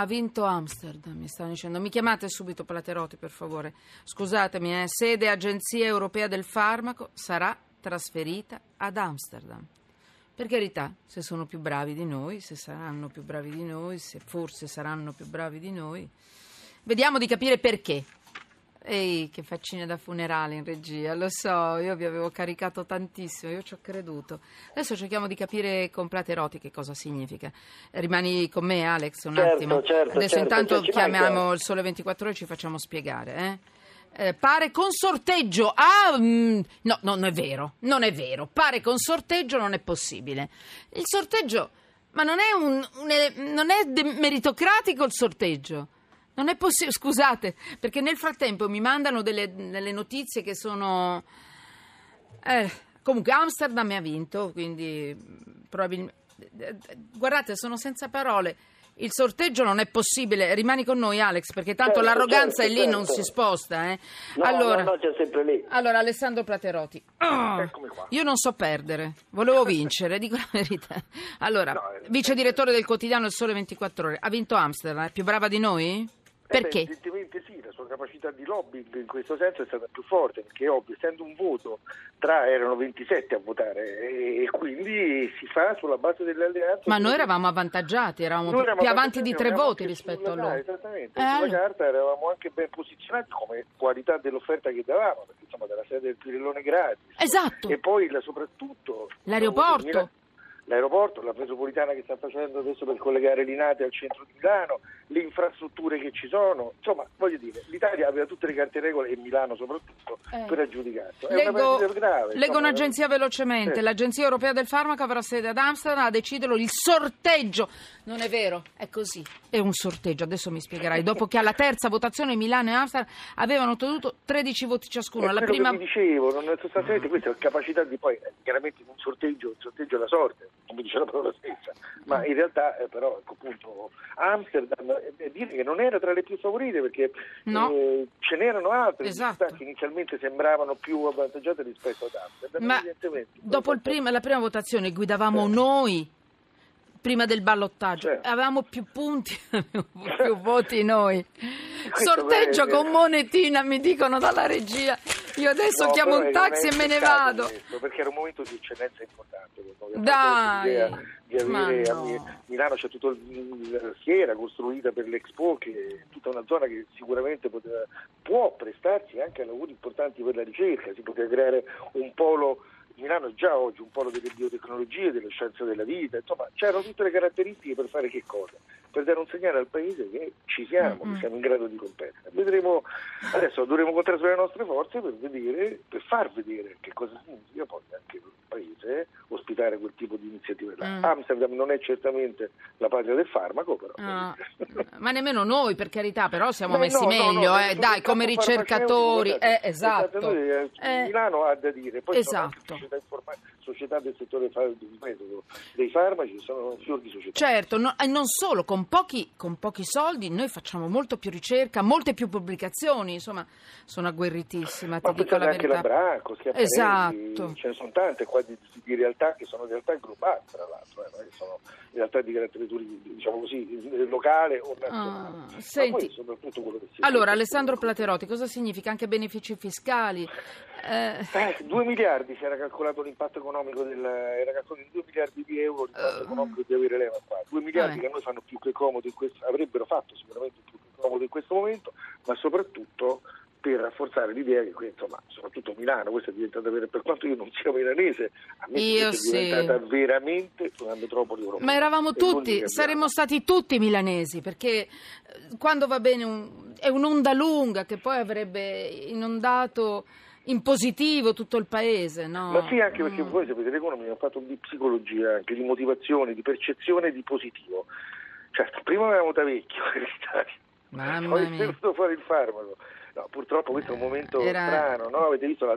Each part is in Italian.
Ha vinto Amsterdam, mi stanno dicendo. Mi chiamate subito Platerotti, per favore. Scusatemi, eh. sede Agenzia Europea del Farmaco sarà trasferita ad Amsterdam. Per carità, se sono più bravi di noi, se saranno più bravi di noi, se forse saranno più bravi di noi. Vediamo di capire perché. Ehi, che faccine da funerale in regia, lo so, io vi avevo caricato tantissimo, io ci ho creduto. Adesso cerchiamo di capire con Platerotti che cosa significa. Rimani con me, Alex, un Certo, attimo. certo, Adesso certo, intanto chiamiamo manca. il Sole 24 ore e ci facciamo spiegare, eh? Eh, pare con sorteggio. Ah, mm, no, non è vero, non è vero. Pare con sorteggio non è possibile. Il sorteggio, ma non è, un, un non è meritocratico il sorteggio. Non è possibile, scusate, perché nel frattempo mi mandano delle, delle notizie che sono... Eh, comunque Amsterdam ha vinto, quindi probabilmente... Guardate, sono senza parole. Il sorteggio non è possibile. Rimani con noi, Alex, perché tanto Certo, l'arroganza certo, è lì, non certo. si sposta. Eh. No, allora, no, no, c'è sempre lì. allora, Alessandro Platerotti. Ah, Eccomi qua. io non so perdere, volevo vincere, dico la verità. Allora, eh, vice direttore del quotidiano Il Sole 24 Ore, ha vinto Amsterdam, è più brava di noi? Eh Perché? beh, evidentemente sì, la sua capacità di lobbying in questo senso è stata più forte, perché ovvio, essendo un voto, tra erano 27 a votare e, e quindi si fa sulla base delle alleanze. Ma noi eravamo avvantaggiati, eravamo Noi eravamo più avanti di tre voti rispetto a loro. Esattamente, Eh, sulla allora. carta eravamo anche ben posizionati come qualità dell'offerta che davamo, perché insomma dalla sede del Pirellone gratis. Esatto. E poi la- soprattutto L'aeroporto. L'aeroporto, la metropolitana che sta facendo adesso per collegare Linate al centro di Milano, le infrastrutture che ci sono, insomma, voglio dire, l'Italia aveva tutte le carte in regola e Milano soprattutto Eh. per aggiudicarlo. Leggo, una grave. leggo un'agenzia velocemente. Sì. L'Agenzia Europea del Farmaco avrà sede ad Amsterdam a deciderlo il sorteggio. Non è vero, è così. È un sorteggio, adesso mi spiegherai. Dopo che alla terza votazione Milano e Amsterdam avevano ottenuto 13 voti ciascuno. È Alla prima... che vi dicevo, non è sostanzialmente questa è la capacità di poi, eh, chiaramente in un sorteggio, il sorteggio è la sorte, come dice la parola stessa, ma in realtà eh, però ecco, appunto Amsterdam eh, dire che non era tra le più favorite perché No. eh, ce n'erano altre Esatto. città che inizialmente sembravano più avvantaggiate rispetto ad Amsterdam. Ma dopo il prima- la prima votazione guidavamo Certo. noi. Prima del ballottaggio Certo. avevamo più punti, più voti noi. Questo Sorteggio con monetina, mi dicono dalla regia. Io adesso No, chiamo un taxi e me ne vado. questo, perché era un momento di eccellenza importante. Dai, Di avere, no. a Milano c'è tutta la fiera costruita per l'Expo, che è tutta una zona che sicuramente poteva- può prestarsi anche a lavori importanti per la ricerca, si poteva creare un polo. Milano è già oggi un polo delle biotecnologie, delle scienze della vita, insomma c'erano tutte le caratteristiche per fare che cosa? Per dare un segnale al Paese che ci siamo, Mm-mm. che siamo in grado di competere. Vedremo, adesso dovremo contrastare le nostre forze per vedere, per far vedere che cosa significa poi anche per il Paese ospitare quel tipo di iniziative. Mm. Amsterdam non è certamente la patria del farmaco, però. Ah, ma nemmeno noi, per carità, però siamo Beh, messi no, no, meglio, no, eh, dai, come ricercatori. Eh, esatto. eh, Eh, Milano ha da dire, poi sono anche Esatto. Società, del settore dei farmaci, sono fior di società. Certo, no- e non solo, con pochi, con pochi soldi noi facciamo molto più ricerca, molte più pubblicazioni, insomma, sono agguerritissima, ti Ma dico pensate la anche la verità. Branco, Schiaparelli, Esatto. ce ne sono tante qua di, di realtà che sono realtà globali, tra l'altro, eh, sono realtà di carattere diciamo così, locale o nazionale. Ah, Ma senti. poi soprattutto quello che si Allora, Alessandro Platerotti, cosa significa anche benefici fiscali? Eh, Eh, 2 miliardi si era calcolato l'impatto economico del, era calcolato in 2 miliardi di euro l'impatto Eh. economico di avere l'EMA qua 2 miliardi Vabbè. che a noi fanno più che comodo in questo, avrebbero fatto sicuramente più che comodo in questo momento ma soprattutto per rafforzare l'idea che qui, insomma, soprattutto Milano, questa è diventata vera, per quanto io non sia milanese, a me Io è sì. diventata veramente una metropoli europea. Ma eravamo E tutti, saremmo stati tutti milanesi, perché eh, quando va bene un- è un'onda lunga che poi avrebbe inondato in positivo tutto il paese, no? Ma sì, anche perché Mm. voi sapete, l'economia ha fatto di psicologia, anche di motivazione, di percezione di positivo. Cioè, prima avevamo da vecchio Mamma poi è mia. venuto fuori il farmaco. No, purtroppo questo è un momento Era- strano, no? Avete visto la,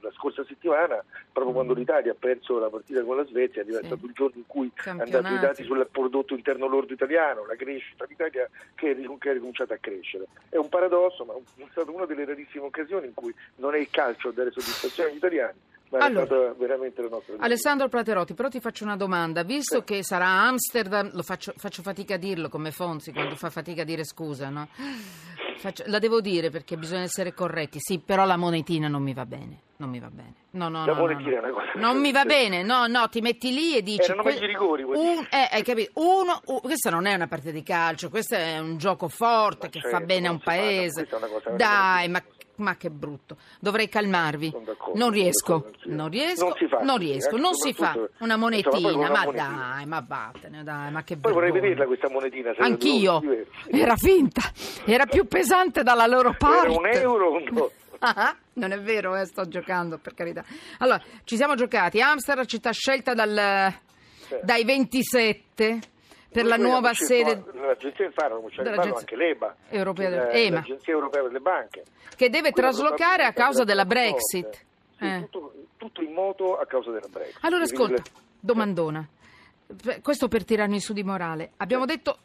la scorsa settimana, proprio quando l'Italia ha perso la partita con la Svezia, è Sì. diventato il giorno in cui hanno dato i dati sul prodotto interno lordo italiano, la crescita d'Italia che che è ricominciata a crescere. È un paradosso, ma è stata una delle rarissime occasioni in cui non è il calcio a dare soddisfazione agli italiani, Ma Allora. è stata veramente la nostra Alessandro Platerotti, però ti faccio una domanda. Visto che sarà Amsterdam, lo faccio, faccio fatica a dirlo come Fonzi quando fa fatica a dire scusa, no? Faccio- la devo dire perché bisogna essere corretti. Sì, però la monetina non mi va bene. Non mi va bene. No, no, La no, no, monetina no. Non mi va bene. No, no, ti metti lì e dici Erano meglio i rigori, un, eh, hai capito? Uno, u- questa non è una partita di calcio, questo è un gioco forte Ma che certo, fa bene a un paese. Dai, ma ma che brutto. Dovrei calmarvi. Non riesco. Non riesco. Non si fa Non così, riesco. eh, Non si fa soprattutto- una insomma, monetina. una Ma monetina. dai, ma vattene, dai, ma che Poi vorrei vederla questa monetina. Anch'io. Era finta. Era più pesante dalla loro parte. Era un euro un. Ah, non è vero, eh, sto giocando per carità. Allora, ci siamo giocati. Amsterdam, città scelta dal- dai 27 per la nuova sede L'agenzia del non c'è Dell'agenzia- anche l'EBA, Europea del- EMA. l'Agenzia Europea per le Banche. che deve Quella traslocare a causa della Brexit. Sì, Eh. tutto, tutto in moto a causa della Brexit. Allora Quindi ascolta, domandona. Questo per tirarmi su di morale. Abbiamo detto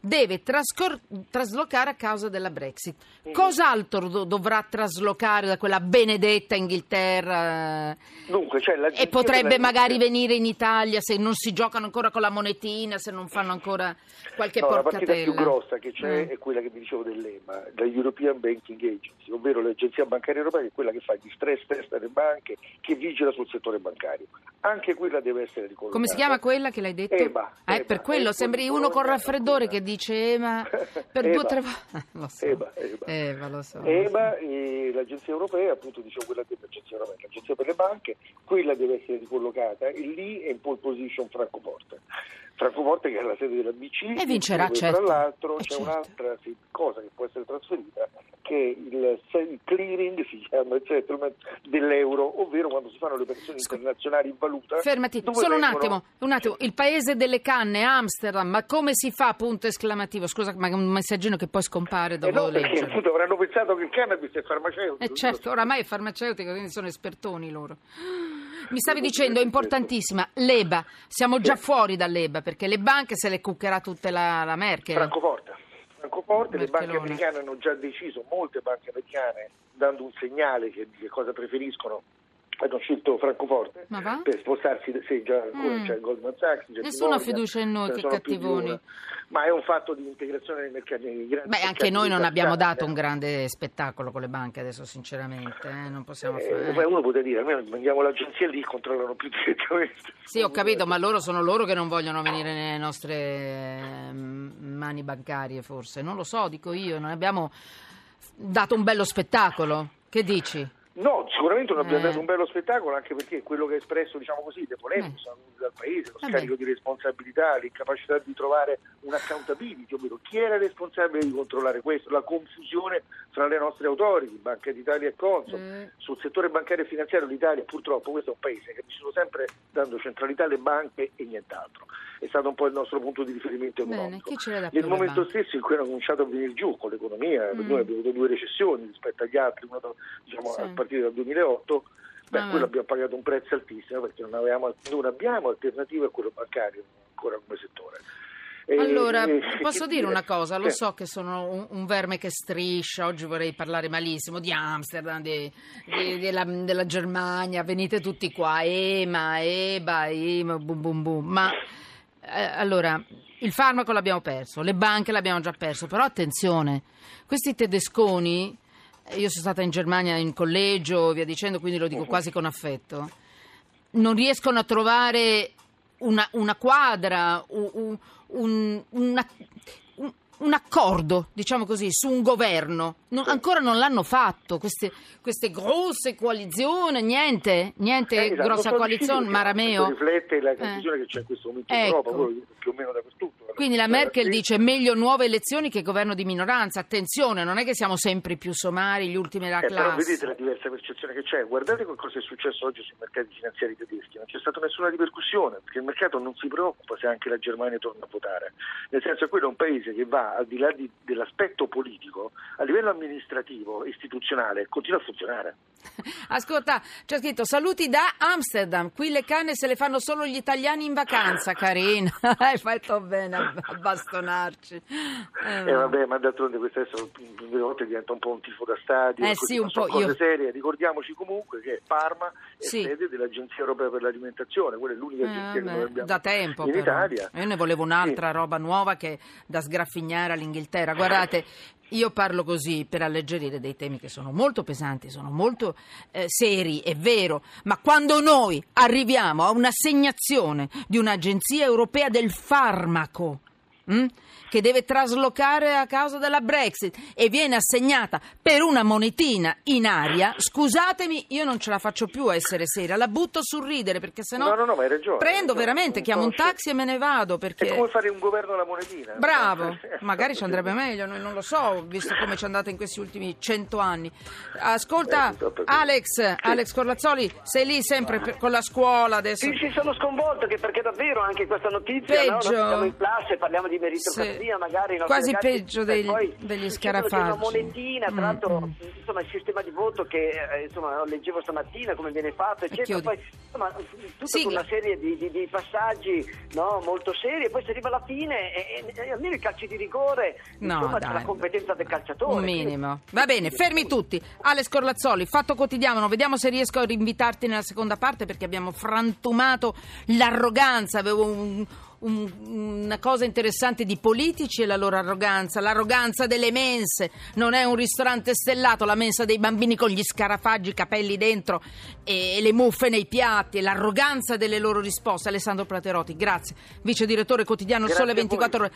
deve trascor- traslocare a causa della Brexit. Cos'altro do- dovrà traslocare da quella benedetta Inghilterra? Dunque, l'agenzia E potrebbe magari venire in Italia se non si giocano ancora con la monetina, se non fanno ancora qualche No, la partita più grossa che c'è Mm. è quella che vi dicevo dell'EMA, la European Banking Agency, ovvero l'agenzia bancaria europea che è quella che fa gli stress test alle banche, che vigila sul settore bancario. Anche quella deve essere ricollocata. Come si chiama quella che l'hai detto? EBA, Eh, EBA, per quello sembri uno con raffreddore ancora. che dice EMA per EBA. due o tre volte. EBA, EBA. EBA, lo so. EBA e l'agenzia europea, appunto dicevo quella dell'agenzia europea, l'agenzia per le banche, quella deve essere ricollocata e lì è in pole position Francoforte. Francoforte che è la sede della BC E vincerà, dove, certo. Tra l'altro Eh, c'è certo. un'altra cosa che può essere trasferita che è il, si chiama il settlement dell'euro, ovvero quando si fanno le operazioni internazionali in valuta. Fermati, solo un vengono- attimo, un attimo. Il paese delle canne, Amsterdam, ma come si fa? Punto esclamativo. Scusa, ma è un messaggino che poi scompare Eh dopo no, perché leggere. appunto avranno pensato che il cannabis è farmaceutico. Eh certo, oramai è farmaceutico, quindi sono espertoni loro. Mi stavi dicendo, è importantissima, l'EBA. Siamo già fuori dall'EBA perché le banche se le cuccherà tutte la, la Merkel. Francoforte. Francoforte, le banche Merkelone. americane hanno già deciso, molte banche americane, dando un segnale che, di che cosa preferiscono, hanno scelto Francoforte per spostarsi, sì, già ancora Mm. c'è Goldman Sachs, Nessuna Morgan, fiducia in noi, che cattivoni. Ma è un fatto di integrazione nei mercati. grandi Beh, anche mercati noi non abbiamo dato un grande spettacolo con le banche adesso, sinceramente, eh, non possiamo Eh, fare. uno potrebbe dire, almeno mandiamo l'agenzia lì, controllano più direttamente. Sì, ho capito, ma loro sono loro che non vogliono venire nelle nostre ehm, mani bancarie, forse. Non lo so, dico io, non abbiamo dato un bello spettacolo. Che dici? No, sicuramente non abbiamo Eh. dato un bello spettacolo, anche perché quello che ha espresso, diciamo così, le polemiche Eh. sono venute dal paese, lo Vabbè. scarico di responsabilità, l'incapacità di trovare un'accountability, ovvero chi era responsabile di controllare questo, la confusione fra le nostre autority, Banca d'Italia e Consob. Eh. Sul settore bancario e finanziario l'Italia purtroppo questo è un paese che ha vissuto sempre dando centralità alle banche e nient'altro. È stato un po' il nostro punto di riferimento Bene, economico. da Nel momento banche? stesso in cui era cominciato a venire giù con l'economia, Mm. noi abbiamo avuto due recessioni rispetto agli altri, una diciamo, Sì. Partire dal 2008, beh, Ah, quello abbiamo pagato un prezzo altissimo perché non, avevamo, non abbiamo alternative a quello bancario ancora come settore. E- Allora, e- posso dire una cosa? Lo so che sono un, un verme che striscia, oggi vorrei parlare malissimo di Amsterdam, di- di- della, della Germania, venite tutti qua, EMA, EBA, EMA, boom boom boom, ma eh, allora, il farmaco l'abbiamo perso, le banche l'abbiamo già perso, però attenzione, questi tedesconi, io sono stata in Germania in collegio, via dicendo, quindi lo dico quasi con affetto, non riescono a trovare una, una quadra, un, un- un- una- un- un accordo, diciamo così, su un governo. Non- ancora non l'hanno fatto, queste, queste grosse coalizioni, niente, niente Eh, esatto, grossa coalizione, difficili, Marameo. riflette la Eh. confusione che c'è in questo momento Ecco. in Europa, più o meno dappertutto. Quindi la Merkel dice meglio nuove elezioni che governo di minoranza. Attenzione, non è che siamo sempre più somari, gli ultimi della Eh, però classe. vedete la diversa percezione che c'è. Guardate che cosa è successo oggi sui mercati finanziari tedeschi. Non c'è stata nessuna ripercussione perché il mercato non si preoccupa se anche la Germania torna a votare. Nel senso che quello è un paese che va al di là di- dell'aspetto politico, a livello amministrativo, istituzionale, continua a funzionare. Ascolta, c'è scritto saluti da Amsterdam. Qui le canne se le fanno solo gli italiani in vacanza, carina. Hai fatto bene a bastonarci. Eh, vabbè, ma d'altronde questo adesso delle volte diventa un po' un tifo da stadio, Eh, sì, un po', cose io- serie. Ricordiamoci comunque che Parma è Sì. sede dell'Agenzia Europea per l'Alimentazione, quella è l'unica Eh, agenzia che vabbè, noi abbiamo da tempo in però. Italia. Io ne volevo un'altra roba nuova che da sgraffignare all'Inghilterra. Guardate, io parlo così per alleggerire dei temi che sono molto pesanti, sono molto eh, seri, è vero, ma quando noi arriviamo a un'assegnazione di un'agenzia europea del farmaco, mm, che deve traslocare a causa della Brexit e viene assegnata per una monetina in aria, scusatemi, io non ce la faccio più a essere seria, la butto sul ridere perché sennò No, no, no, ma hai ragione. prendo veramente, Un chiamo un taxi e me ne vado perché... È come fare un governo alla monetina. Bravo, magari ci andrebbe meglio, noi non lo so, visto come ci è andata in questi ultimi cento anni. Ascolta, Eh, così. Alex, Alex Corlazzoli, sei lì sempre per- con la scuola adesso. Sì, sì, sono sconvolto perché davvero anche questa notizia, no? Peggio. Noi siamo in classe, parliamo di meritocrazia, Sì. magari nostri Quasi ragazzi, peggio dei- poi degli scarafaggi. Una monetina, tra Mm, l'altro, mm. insomma, il sistema di voto che eh, insomma, leggevo stamattina come viene fatto, eccetera, poi insomma, tutta Sigla. una serie di, di- di passaggi no, molto seri e poi si arriva alla fine e, e- e almeno i calci di rigore, No, insomma, dai. la competenza del calciatore. Un minimo. Va bene, fermi tutti. Alex Corlazzoli, Fatto Quotidiano, vediamo se riesco a rinvitarti nella seconda parte perché abbiamo frantumato l'arroganza. Avevo un- un- una cosa interessante di politici e la loro arroganza, l'arroganza delle mense. Non è un ristorante stellato, la mensa dei bambini con gli scarafaggi, i capelli dentro e le muffe nei piatti, e l'arroganza delle loro risposte. Alessandro Platerotti, grazie. Vice direttore quotidiano Grazie Sole a voi. 24 ore.